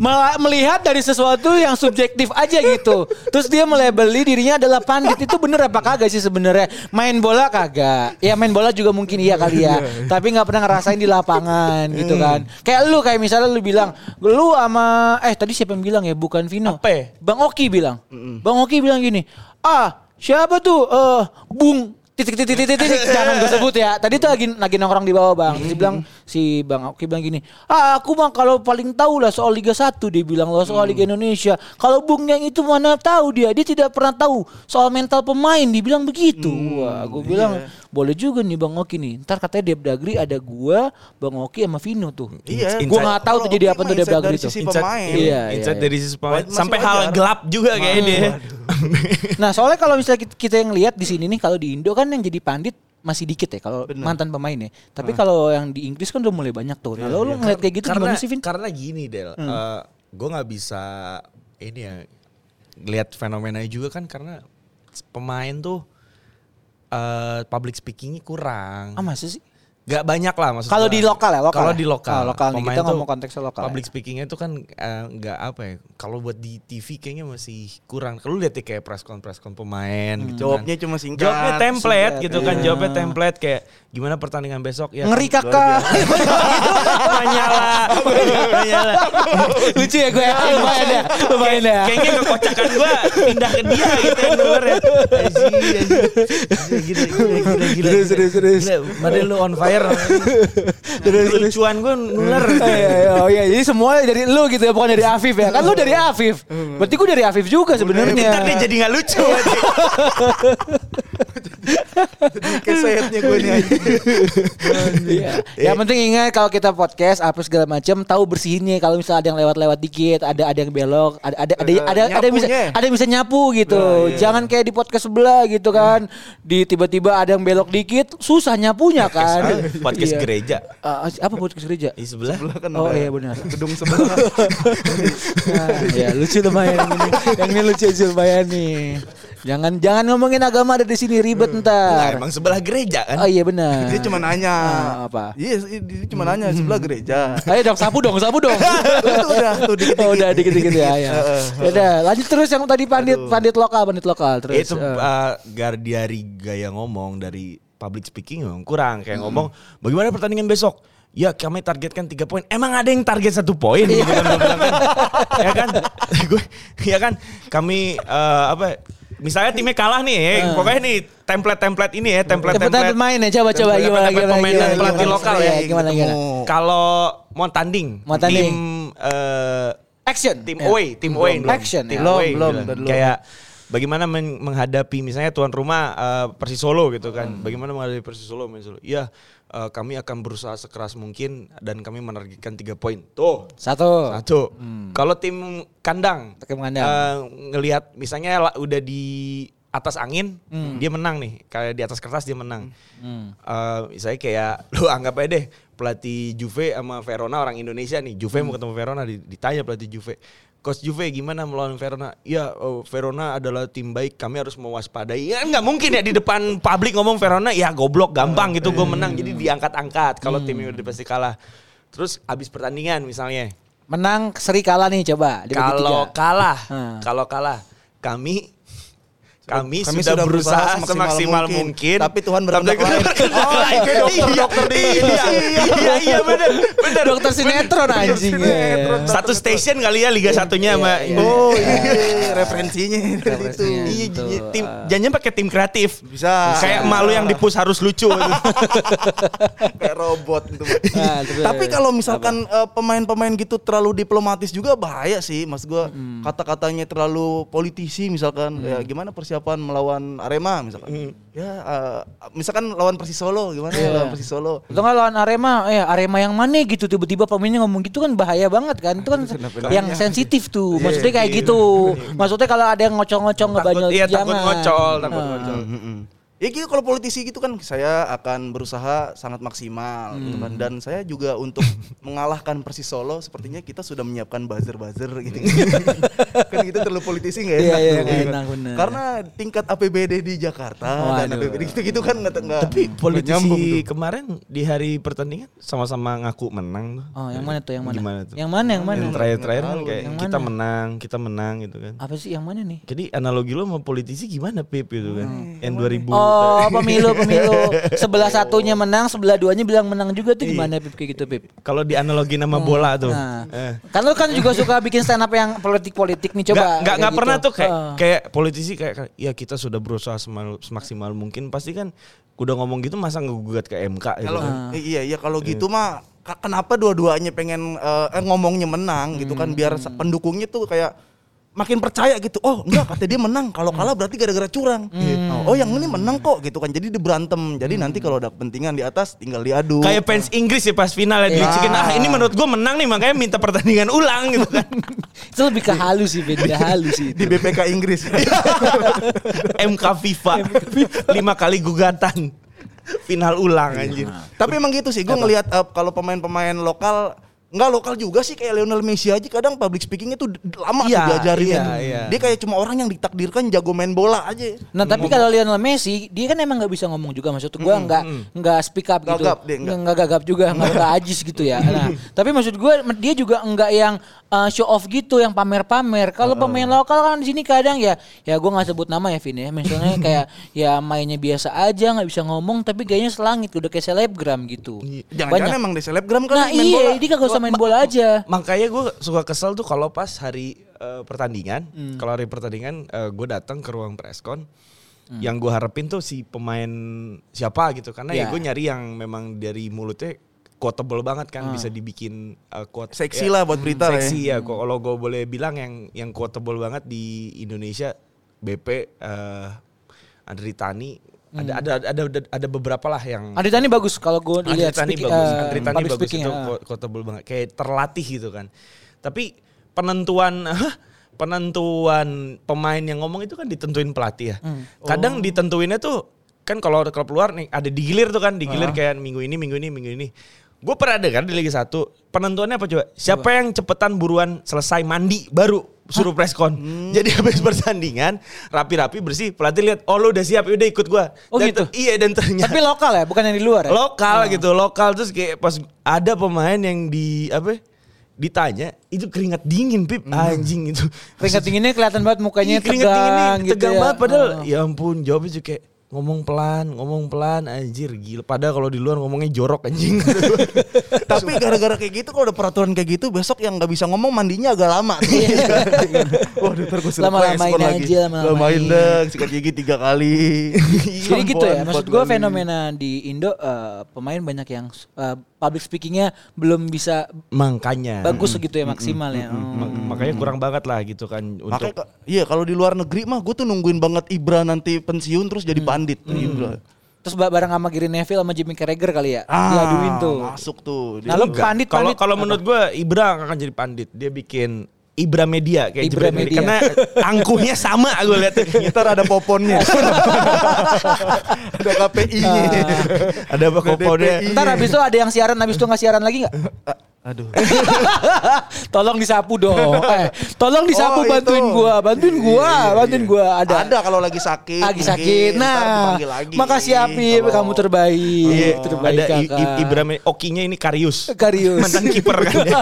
S2: *laughs*
S1: melihat dari sesuatu yang subjektif aja gitu. Terus dia melebeli dirinya adalah pandit itu bener apa kagak sih sebenarnya? Main bola kagak. Ya main bola juga mungkin iya kali ya. Tapi nggak pernah ngerasain di lapangan gitu kan. Kayak lu kayak misalnya lu bilang, lu sama eh tadi siapa yang bilang ya? Bukan Vino.
S3: Apa ya?
S1: Bang Oki bilang. Bang Oki bilang gini, "Ah, siapa tuh? Eh, Bung titik titik titik titik jangan gue sebut ya. Tadi tuh lagi lagi nongkrong di bawah bang. Terus dia bilang si bang Oki bilang gini ah aku bang kalau paling tahu lah soal Liga 1 dia bilang loh soal Liga Indonesia. Kalau Bung yang itu mana tahu dia dia tidak pernah tahu soal mental pemain dibilang begitu. Wah gue bilang boleh juga nih bang Oki nih. Ntar katanya Dep Dagri ada gua bang Oki sama Vino tuh.
S2: Iya,
S1: gue nggak tahu tuh jadi apa tuh Dep
S2: insight
S1: Dagri
S2: dari
S1: tuh.
S3: Insight,
S2: pemain.
S1: Iya,
S3: insight
S1: iya.
S3: dari sisi pemain sampai hal gelap juga kayak dia. *laughs*
S1: Nah soalnya kalau misalnya kita, yang lihat di sini nih kalau di Indo kan yang jadi pandit masih dikit ya kalau mantan pemain ya. Tapi kalau yang di Inggris kan udah mulai banyak tuh. Nah, lo lu ngeliat kayak gitu
S3: karena,
S1: gimana sih Vin? Hmm.
S3: Karena gini Del, gue nggak bisa ini ya lihat fenomenanya juga kan karena pemain tuh eh public speakingnya kurang.
S1: Ah masa sih?
S3: Gak banyak lah maksud
S1: Kalau di lokal ya, lokal
S3: Kalau
S1: ya?
S3: di lokal.
S1: Oh, lokal nih, kita ngomong konteksnya lokal ya.
S3: Public speakingnya itu kan eh, nggak apa ya. Kalau buat di TV kayaknya masih kurang. Kalau lihat ya kayak press con press con pemain
S1: Hmm.
S3: gitu
S2: Jawabnya
S3: kan.
S2: cuma singkat.
S3: Jawabnya template
S1: singkat,
S3: gitu kan.
S1: iya.
S3: Jawabnya template kayak gimana pertandingan besok ya.
S1: Ngeri
S3: kan,
S1: kakak. *laughs*
S3: Menyala. Menyala.
S1: Lucu ya gue. Lumayan ya. Lumayan ya.
S3: Kayaknya kekocakan gue pindah ke dia gitu yang denger ya. Gila, gila, gila, gila.
S1: Terus.
S3: Gila, Padahal lu on fire. Lucuan *laughs* gue nular.
S1: Oh *laughs* iya, iya, oh iya, jadi semua dari lu gitu ya, bukan dari Afif ya. Kan lu dari Afif. Berarti gue dari Afif juga sebenarnya.
S3: Ntar dia jadi gak lucu. *laughs*
S2: Kesetnya gue nih anjing.
S1: Iya. Yang penting ingat kalau kita podcast apa segala macam tahu bersihinnya kalau misalnya ada yang lewat-lewat dikit, ada ada yang belok, ada ada ada
S2: Eh,
S1: ada, ada yang bisa ada yang bisa nyapu gitu.
S2: Nah, iya.
S1: Jangan kayak di podcast sebelah gitu kan. Di tiba-tiba ada yang belok dikit, susah nyapunya kan.
S3: Podcast
S1: Iya.
S3: gereja.
S1: Ah, apa podcast gereja?
S3: Di sebelah.
S2: Sebelah kan
S1: Oh iya benar.
S2: Gedung sebelah.
S1: Nah, ya lucu lumayan yang ini. Yang ini lucu lucu lumayan nih. Jangan jangan ngomongin agama ada di sini ribet
S3: Nah,
S1: ntar.
S3: emang sebelah gereja kan.
S1: Oh iya benar. *laughs*
S2: Dia cuma nanya.
S1: Ah, apa?
S2: Iya, dia cuma nanya sebelah gereja. *laughs*
S1: Ayo dong sapu dong, sapu dong.
S2: Itu *laughs* udah tuh dikit-dikit.
S1: Oh udah dikit-dikit ya. ya. Ya udah, lanjut terus yang tadi pandit pandit lokal, pandit lokal terus.
S3: itu
S1: eh.
S3: uh, gar dari gaya ngomong dari public speaking memang kurang kayak ngomong bagaimana pertandingan besok Ya kami targetkan tiga poin. Emang ada yang target satu poin? Gitu kan, kan. ya kan? Gue, ya kan? Kami eh, apa? Misalnya timnya kalah nih, ya, pokoknya nih template-template ini ya, template-template.
S1: main ya coba coba
S3: Template-
S1: gimana
S3: template
S1: gimana
S3: pemain
S1: gimana,
S3: dan pelatih
S1: gimana,
S3: lokal
S1: gimana,
S3: ya,
S1: gimana gimana.
S2: ketemu.
S3: Kalau mau tanding,
S1: Mau tanding.
S3: tim eh,
S1: Action.
S3: tim
S1: Ya.
S3: away, tim away,
S1: Belum. Action,
S3: tim
S1: ya.
S3: away,
S2: Belum,
S3: gitu.
S2: belum.
S3: Kayak bagaimana men- menghadapi misalnya tuan rumah eh, Persis Solo gitu kan.
S1: Hmm.
S3: Bagaimana menghadapi Persis Solo, Persis Solo. Ya, eh, kami akan berusaha sekeras mungkin dan kami menargetkan tiga poin. Tuh.
S1: Satu.
S3: Satu. Kalau tim kandang,
S1: Hmm. Tim kandang.
S3: eh, ngelihat misalnya la- udah di atas angin, dia menang nih. Kayak di atas kertas dia menang.
S1: Hmm.
S3: Eh, misalnya kayak *laughs* lu anggap aja deh pelatih Juve sama Verona orang Indonesia nih. Juve
S1: Hmm.
S3: mau ketemu Verona di- ditanya pelatih Juve. Coach Juve gimana melawan Verona? Ya oh, Verona adalah tim baik, kami harus mewaspadai. Ya nggak mungkin ya di depan publik ngomong Verona, ya goblok gampang gitu gue menang. Jadi diangkat-angkat kalau
S1: Hmm.
S3: timnya udah pasti kalah. Terus abis pertandingan misalnya,
S1: Menang seri kalah nih coba.
S3: kalau kalah,
S1: Hmm.
S3: kalau kalah, kami kami,
S2: Kami
S3: sudah,
S2: sudah
S3: berusaha,
S2: berusaha
S3: semaksimal
S2: semaksimal
S3: mungkin,
S2: mungkin, tapi Tuhan berkehendak lain.
S3: Oh,
S2: Kayak
S3: iya,
S2: dokter-dokter di
S3: iya,
S2: Indonesia.
S3: Iya, iya, benar, benar.
S1: Dokter sinetron anjing. ya.
S3: Satu station kali ya Liga Satunya sama
S1: iya.
S2: Oh iya, referensinya *laughs* itu.
S3: Iya, iya, tim jangan pakai tim kreatif.
S2: Bisa.
S3: Kayak malu yang di push harus lucu. *laughs* *laughs*
S2: kayak robot itu.
S1: Nah, terus-
S2: Tapi kalau misalkan eh, pemain-pemain gitu terlalu diplomatis juga bahaya sih, Mas gua.
S1: Hmm.
S2: Kata-katanya terlalu politisi misalkan. Ya gimana persiapan melawan Arema misalkan. Ya eh, misalkan lawan Persis Solo gimana
S1: Iya.
S2: lawan Persis Solo.
S1: Itu kan lawan Arema, eh Arema yang mana gitu tiba-tiba pemainnya ngomong gitu kan bahaya banget kan. Itu kan yang sensitif tuh. Maksudnya kayak gitu. Maksudnya kalau ada yang ngocong-ngocong ngebanyol
S3: iya, takut
S1: jangan.
S3: ngocol, takut
S1: Nah.
S3: ngocol.
S2: Mm-mm. Ya gitu kalau politisi gitu kan saya akan berusaha sangat maksimal gitu
S1: Hmm.
S2: kan dan saya juga untuk *laughs* mengalahkan Persis Solo sepertinya kita sudah menyiapkan buzzer-buzzer *laughs* gitu. *laughs* kan gitu terlalu politisi nggak
S1: Iya,
S2: enak.
S1: iya,
S2: gitu.
S1: enak, bener.
S2: Karena tingkat APBD di Jakarta dan
S1: Waduh.
S2: APBD gitu-gitu kan nggak nggak
S3: Tapi politisi kemarin di hari pertandingan sama-sama ngaku menang tuh.
S1: Oh, yang mana tuh yang mana?
S3: Gimana tuh?
S1: Yang mana yang mana?
S3: Yang terakhir-terakhir kan kayak
S1: Yang
S3: kita
S1: mana?
S3: menang, kita menang gitu kan.
S1: Apa sih yang mana nih?
S3: Jadi analogi lo sama politisi gimana Pip itu kan? Yang 2000
S1: Oh, pemilu, *laughs* pemilu. Sebelah satunya menang, sebelah duanya bilang menang juga tuh gimana Pip kayak gitu Pip?
S3: Kalau di analogi nama bola tuh.
S1: Nah,
S3: Eh.
S1: kan lu kan juga suka bikin stand up yang politik-politik nih
S3: Nggak,
S1: coba.
S3: nggak,
S1: kayak
S3: nggak
S1: gitu.
S3: pernah tuh kayak
S1: Heeh.
S3: kayak politisi kayak ya kita sudah berusaha semal- semaksimal mungkin pasti kan udah ngomong gitu masa ngegugat ke MK gitu
S2: Kalau eh, iya iya kalau gitu mah kenapa dua-duanya pengen eh, eh, ngomongnya menang gitu kan biar sa- pendukungnya tuh kayak makin percaya gitu. Oh, enggak kata dia menang. Kalau kalah berarti gara-gara curang. Gitu. Oh, yang ini menang kok gitu kan. Jadi dia berantem. Jadi nanti kalau ada kepentingan di atas tinggal diadu.
S3: Kayak fans Inggris ya pas final ya dilicikin ah ini menurut gue menang nih makanya minta pertandingan ulang gitu kan. *laughs*
S1: Itu lebih ke halus sih, beda halus sih.
S2: di BPK Inggris. *laughs*
S3: MK FIFA lima kali gugatan final ulang anjir.
S2: Tapi emang gitu sih, gue ngelihat eh, kalau pemain-pemain lokal Nggak lokal juga sih kayak Lionel Messi aja kadang public speakingnya tuh lama
S3: Iya,
S2: tuh diajarin.
S3: iya, iya.
S2: Dia kayak cuma orang yang ditakdirkan jago main bola aja.
S1: Nah tapi kalau Lionel Messi dia kan emang nggak bisa ngomong juga maksud gua nggak nggak speak up gitu
S2: Gagap nggak.
S1: gagap juga nggak ajis gitu ya *laughs* nah tapi maksud gua dia juga nggak yang uh, show off gitu yang pamer-pamer. Kalau pemain lokal kan di sini kadang ya ya gua nggak sebut nama ya Vin ya. Misalnya *laughs* kayak ya mainnya biasa aja nggak bisa ngomong tapi kayaknya selangit udah kayak selebgram gitu.
S2: Jangan-jangan emang dia selebgram kan
S1: nah
S2: main
S1: iya
S2: bola.
S1: dia kagak usah main bola aja.
S3: Makanya gue suka kesel tuh kalau pas hari eh, pertandingan,
S1: Hmm.
S3: kalau hari pertandingan gue datang ke ruang preskon, yang gue harapin tuh si pemain siapa gitu, karena ya
S1: Ya.
S3: gue nyari yang memang dari mulutnya quotable banget kan, bisa dibikin uh, quote
S2: Seksi lah buat berita ya.
S3: Seksi ya, kok kalau gue boleh bilang yang yang quotable banget di Indonesia BP eh Andri Tani ada, ada ada ada ada beberapa lah yang
S1: Adi Tani bagus kalau gue
S3: Andri
S1: lihat
S3: Tani
S1: speaking,
S3: bagus,
S1: uh,
S3: Andri Tani bagus
S1: speaking,
S3: itu
S1: uh.
S3: ko- quotable banget, kayak terlatih gitu kan. Tapi penentuan *laughs* penentuan pemain yang ngomong itu kan ditentuin pelatih ya.
S1: Hmm.
S3: Kadang
S1: Oh.
S3: ditentuinnya tuh kan kalau klub luar nih ada digilir tuh kan, digilir
S1: Ah.
S3: kayak minggu ini, minggu ini, minggu ini. Gue pernah ada kan di Liga 1, penentuannya apa coba? Siapa yang cepetan buruan selesai mandi baru suruh preskon.
S1: Hmm.
S3: Jadi habis pertandingan rapi-rapi bersih, pelatih lihat, "Oh, lu udah siap, udah ikut gua."
S1: Oh,
S3: Dan
S1: gitu?
S3: Iya, dan ternyata
S1: tapi lokal ya bukan yang di luar ya
S3: lokal gitu lokal terus kayak pas ada pemain yang di apa ditanya itu keringat dingin pip anjing itu
S1: keringat dinginnya kelihatan banget mukanya
S3: Iya, keringat
S1: tegang
S3: dinginnya
S1: gitu
S3: tegang
S1: ya.
S3: banget padahal
S1: Oh.
S3: ya ampun jawabnya juga kayak ngomong pelan ngomong pelan anjir gila padahal kalau di luar ngomongnya jorok anjing *laughs*
S2: Tapi gara-gara kayak gitu kalau ada peraturan kayak gitu besok yang nggak bisa ngomong mandinya agak lama. *laughs* Waduh ntar gue
S1: Lama-lamain aja, lama-lamain.
S2: Lamain sikat gigi tiga kali. *laughs*
S1: Jadi gitu ya, maksud gue fenomena di Indo eh, pemain banyak yang eh, public speakingnya belum bisa
S3: makanya
S1: bagus gitu ya maksimal ya. Oh.
S3: Ma- makanya kurang banget lah gitu kan untuk
S2: Makanya ka- iya kalau di luar negeri mah gue tuh nungguin banget Ibra nanti pensiun terus jadi pandit tuh Ibra.
S1: Terus ba- bareng sama Gary Neville sama Jimmy Carragher kali ya,
S2: Ah,
S1: diaduin tuh.
S2: Masuk tuh. Dia
S1: Nah, pandit
S3: Kalau
S1: pandit
S3: kalau menurut gue Ibra akan jadi pandit. Dia bikin Ibra Media kayak
S1: Ibra Media.
S3: Karena angkuhnya sama gue lihat.
S2: Ntar ada poponnya. ada KPI-nya.
S3: Ada apa komponnya?
S2: DPI.
S1: Ntar habis itu ada yang siaran, habis itu nggak siaran lagi nggak?
S2: Aduh. *laughs*
S1: tolong disapu dong. *laughs* Eh, tolong disapu
S2: Oh,
S1: bantuin
S2: itu.
S1: gua, bantuin gua,
S2: Iya, iya,
S1: bantuin
S2: iya.
S1: gua ada.
S2: Ada kalau lagi sakit.
S1: Lagi sakit. Nah,
S2: lagi.
S1: makasih Apip,
S2: Kalau-
S1: kamu terbaik.
S3: Iya,
S1: terbaik
S3: ada
S1: kakak.
S3: I- Okinya ini Karius.
S1: Karius.
S3: Mantan kiper kan dia.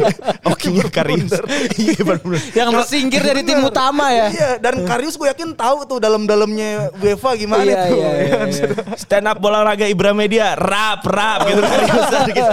S3: *laughs* Okinya Karius. Iya benar.
S1: yang tersingkir dari tim utama ya.
S2: Iya, dan Karius gue yakin tahu tuh dalam-dalamnya UEFA gimana
S1: Iya,
S2: tuh.
S1: iya,
S2: ya
S1: iya, iya.
S3: Stand up bola raga Ibra Media, rap rap gitu Karius gitu.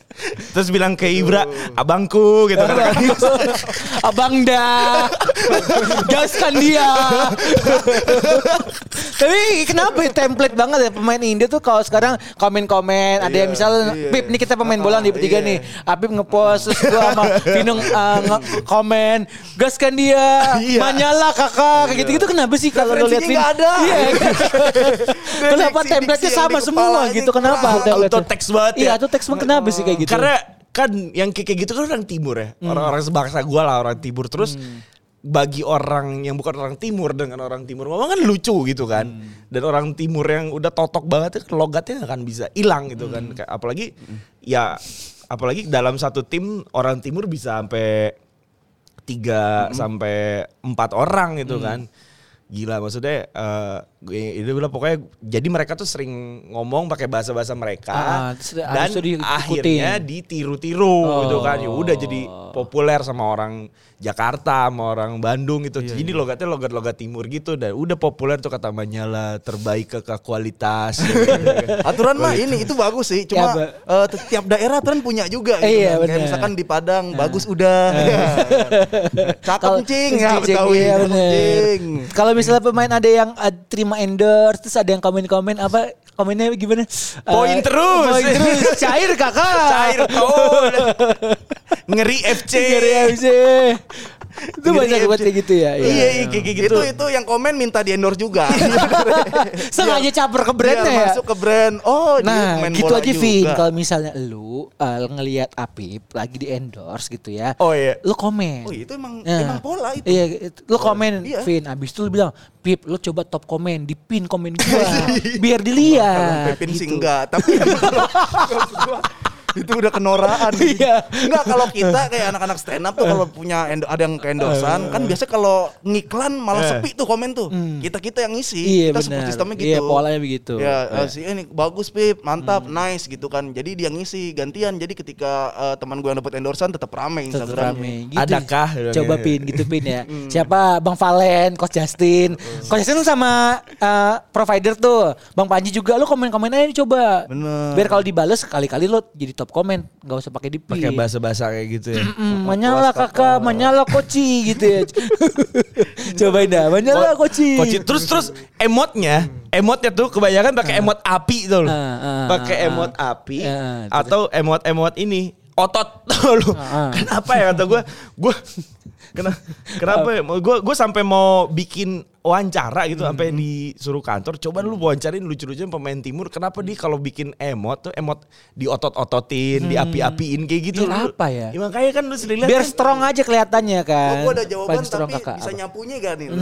S3: Terus bilang ke Ibra, abangku gitu kan. *laughs*
S1: Abang dah Gaskan dia Tapi kenapa ya template banget ya pemain India tuh kalau sekarang komen-komen ada yang misalnya
S2: iya.
S1: Pip nih kita pemain bola nih bertiga
S2: Iya.
S1: nih Apip ngepost terus gua sama Vino uh, nge- komen gaskan dia
S3: Iya.
S1: Manyala kakak kayak gitu-gitu kenapa sih kalau lo lihat
S2: ada.
S1: Iya *laughs* Kenapa template-nya sama
S2: di
S1: semua gitu kenapa?
S3: Auto text banget
S1: Iya
S3: ya.
S1: auto text emang kenapa sih kayak gitu
S3: Karena kan yang kayak gitu kan orang timur ya.
S1: Hmm.
S3: Orang-orang sebangsa gue lah orang timur. Terus bagi orang yang bukan orang timur dengan orang timur ngomong kan lucu gitu kan.
S1: Hmm.
S3: Dan orang timur yang udah totok banget itu logatnya nggak akan bisa hilang gitu kan.
S1: Hmm.
S3: Kayak Apalagi ya apalagi dalam satu tim orang timur bisa sampai tiga
S1: Hmm.
S3: sampai empat orang gitu kan. Gila maksudnya gue- itu bilang pokoknya jadi mereka tuh sering ngomong pakai bahasa-bahasa mereka
S1: Ah,
S3: dan akhirnya ditiru-tiru gitu kan. Ya udah jadi
S1: Oh.
S3: populer sama orang Jakarta, sama orang Bandung gitu.
S1: Iya,
S3: jadi logatnya logat-logat timur gitu dan udah populer tuh kata Manyala terbaik ke, ke kualitas. *laughs*
S2: Aturan mah ini itu bagus sih. Cuma
S1: Ya,
S2: eh, t- tiap daerah aturan punya juga gitu
S1: Iya,
S2: kan. Kayak
S1: benar.
S2: misalkan di Padang bagus udah. Ya. *laughs* Cakep cing ya Betawi.
S1: iya,
S2: Cakep, cing.
S1: Kalau misalnya pemain ada yang uh, terima endorse terus ada yang komen-komen apa komennya gimana?
S3: Poin
S1: Uh,
S3: terus.
S1: Poin terus. *laughs* Cair kakak.
S3: Cair tuh. *laughs* Ngeri FC.
S1: Ngeri FC. Itu banyak buat kayak gitu ya.
S3: Iya, iya kayak kayak gitu.
S2: Itu itu yang komen minta di endorse juga. *laughs*
S1: Sengaja caper ke brandnya
S2: Biar
S1: ya.
S2: masuk ke brand. Oh, dia
S1: Nah,
S2: main
S1: gitu
S2: bola
S1: aja. Vin. Kalau misalnya lu uh, ngelihat Apip lagi di endorse gitu ya.
S3: Oh iya.
S1: Lu komen.
S2: Oh, itu emang
S1: Nah,
S2: emang pola itu.
S1: Iya, lu komen
S2: Iya.
S1: Vin. Abis itu lu bilang, Pip, lu coba top komen, di pin komen gua, *laughs* biar dilihat.
S2: Kalau Pepin sih
S1: gitu.
S2: enggak, tapi *laughs* itu udah kenoraan. *laughs*
S1: Iya.
S2: Enggak kalau kita kayak anak-anak stand up tuh kalau punya endo- ada yang ke endorsean kan biasa kalau ngiklan malah sepi tuh komen tuh. Kita-kita yang ngisi.
S1: Iya
S2: kita
S1: benar.
S2: sistemnya gitu.
S1: Iya polanya begitu.
S2: Ya, eh, si ini bagus Pip, mantap, nice gitu kan. Jadi dia ngisi gantian. Jadi ketika eh, teman gue yang dapat endorsean tetap rame
S1: rame. Gitu.
S3: Adakah?
S1: Coba pin gitu pin ya. *laughs* Siapa Bang Valen, Coach Justin. Coach Justin sama uh, provider tuh. Bang Panji juga lu komen-komen aja nih coba.
S2: Bener.
S1: Biar kalau dibales sekali-kali lu jadi top komen, nggak usah pakai di pin.
S3: Pakai bahasa-bahasa kayak gitu ya.
S1: Mm, menyala kakak, menyala koci gitu ya. *laughs* Cobain dah, menyala koci.
S3: Koci. Terus terus emotnya, emotnya tuh kebanyakan pakai emot api tuh.
S1: Ah, ah,
S3: Pakai emot api
S1: terus.
S3: atau emot-emot ini otot *laughs* tuh lu.
S1: Ah.
S3: Kenapa ya kata gue? Gue *laughs* kenapa kenapa ya? Gue gue sampai mau bikin wawancara gitu
S1: Hmm.
S3: sampai disuruh kantor coba lu wawancarin lucu-lucuan pemain timur kenapa dia kalau bikin emot tuh emot diotot-ototin diapi-apiin kayak gitu Lu-
S1: apa ya?
S3: makanya kan lu sering lihat
S1: Biar
S3: kan
S1: strong aja kelihatannya kan.
S2: Oh, gue ada jawaban
S1: strong
S2: tapi
S1: kakak.
S2: bisa
S1: Apa?
S2: nyapunya gak nih? *laughs*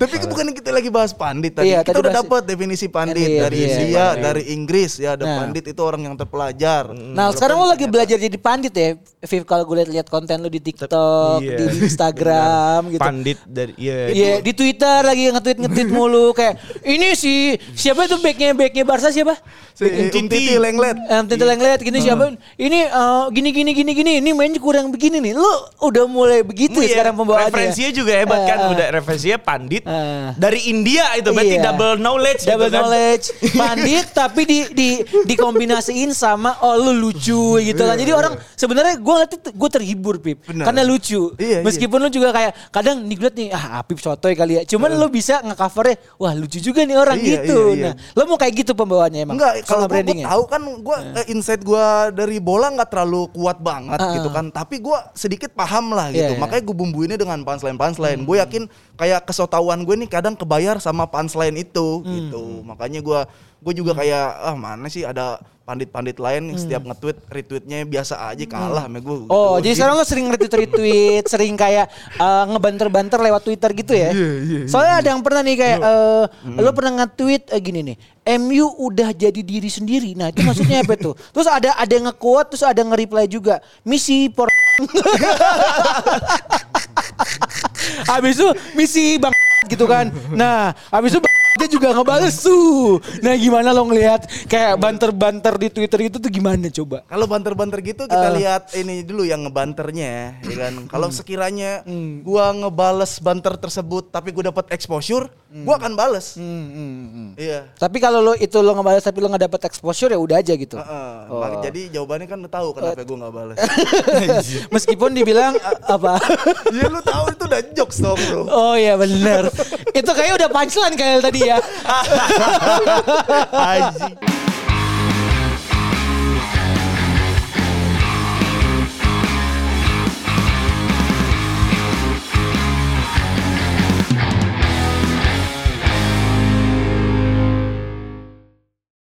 S2: tapi itu bukan kita lagi bahas pandit tadi.
S1: Iya,
S2: kita
S1: tadi
S2: udah dapat definisi pandit
S1: Iya,
S2: dari
S1: iya,
S2: India,
S1: iya.
S2: dari Inggris ya. Ada
S1: Nah.
S2: pandit itu orang yang terpelajar.
S1: Nah sekarang lu lagi belajar jadi pandit ya Viv kalau gue lihat konten lu di TikTok,
S3: Iya.
S1: di, di Instagram gitu.
S3: pandit dari iya
S1: Iya di Twitter lagi nge-tweet nge-tweet *laughs* mulu kayak ini si siapa itu backnya backnya Barca siapa?
S2: Si Umtiti Lenglet.
S1: Em tentu yang lihat gini siapa? Ini eh, gini gini gini gini ini mainnya kurang begini nih. Lu udah mulai begitu ya
S3: Iya,
S1: sekarang pembawaannya.
S3: Referensinya juga hebat kan,
S1: Eh, eh.
S3: udah referensinya pandit
S1: Eh.
S3: dari India itu berarti
S1: Iya.
S3: double knowledge.
S1: double
S3: gitu kan.
S1: knowledge *laughs* pandit tapi di di dikombinasiin sama oh lu lucu gitu kan jadi orang sebenarnya gue ngeliat gue terhibur pip
S2: Bener.
S1: karena lucu
S2: Iya, iya.
S1: meskipun lu juga kayak kadang nih gue liat nih ah Apip sotoy kali ya cuman lu bisa ngecovernya wah lucu juga nih orang
S2: Iya,
S1: gitu
S2: iya, iya.
S1: nah lo mau kayak gitu pembawaannya emang
S2: Enggak, kalau gue tahu kan gue insight gue dari bola nggak terlalu kuat banget
S1: Ah,
S2: gitu
S1: ah.
S2: kan. Tapi gue sedikit paham lah gitu.
S1: Iya, iya.
S2: Makanya gue bumbuinnya dengan punchline punchline. Gue yakin kayak kesotauan gue nih kadang kebayar sama punchline itu
S1: Hmm.
S2: gitu. Makanya gue gue juga kayak ah mana sih ada pandit-pandit lain yang setiap nge-tweet retweetnya biasa aja kalah sama gue.
S1: Hmm. Oh, jadi sekarang lo sering retweet-retweet, *laughs* sering kayak eh, ngebanter-banter lewat Twitter gitu ya?
S2: Iya,
S1: Soalnya ada yang pernah nih kayak, eh, lo pernah nge-tweet eh, gini nih, MU udah jadi diri sendiri. Nah itu maksudnya apa tuh? *laughs* Terus ada ada yang nge-quote, terus ada nge-reply juga, misi por... *laughs* Habis itu misi bang gitu kan. Nah, habis itu dia juga ngebales tuh. Nah gimana lo ngelihat kayak banter-banter di Twitter itu tuh gimana coba?
S2: Kalau banter-banter gitu kita
S1: Eh.
S2: lihat ini dulu yang ngebanternya ya kan. Kalau
S1: Hmm.
S2: sekiranya gua ngebales banter tersebut tapi gua dapat exposure, gua akan bales.
S1: Hmm, hmm, hmm.
S2: Iya.
S1: Tapi kalau lo itu lo ngebales tapi lo nggak dapet exposure ya udah aja gitu.
S2: Heeh.
S1: Oh.
S2: Mak- Jadi jawabannya kan lu tahu kenapa gua nggak bales. *laughs*
S1: Meskipun dibilang *laughs* apa?
S2: ya lu tahu itu udah jokes dong bro.
S1: Oh iya bener. *laughs* itu kayaknya udah punchline kayak tadi ya.
S3: Anjing.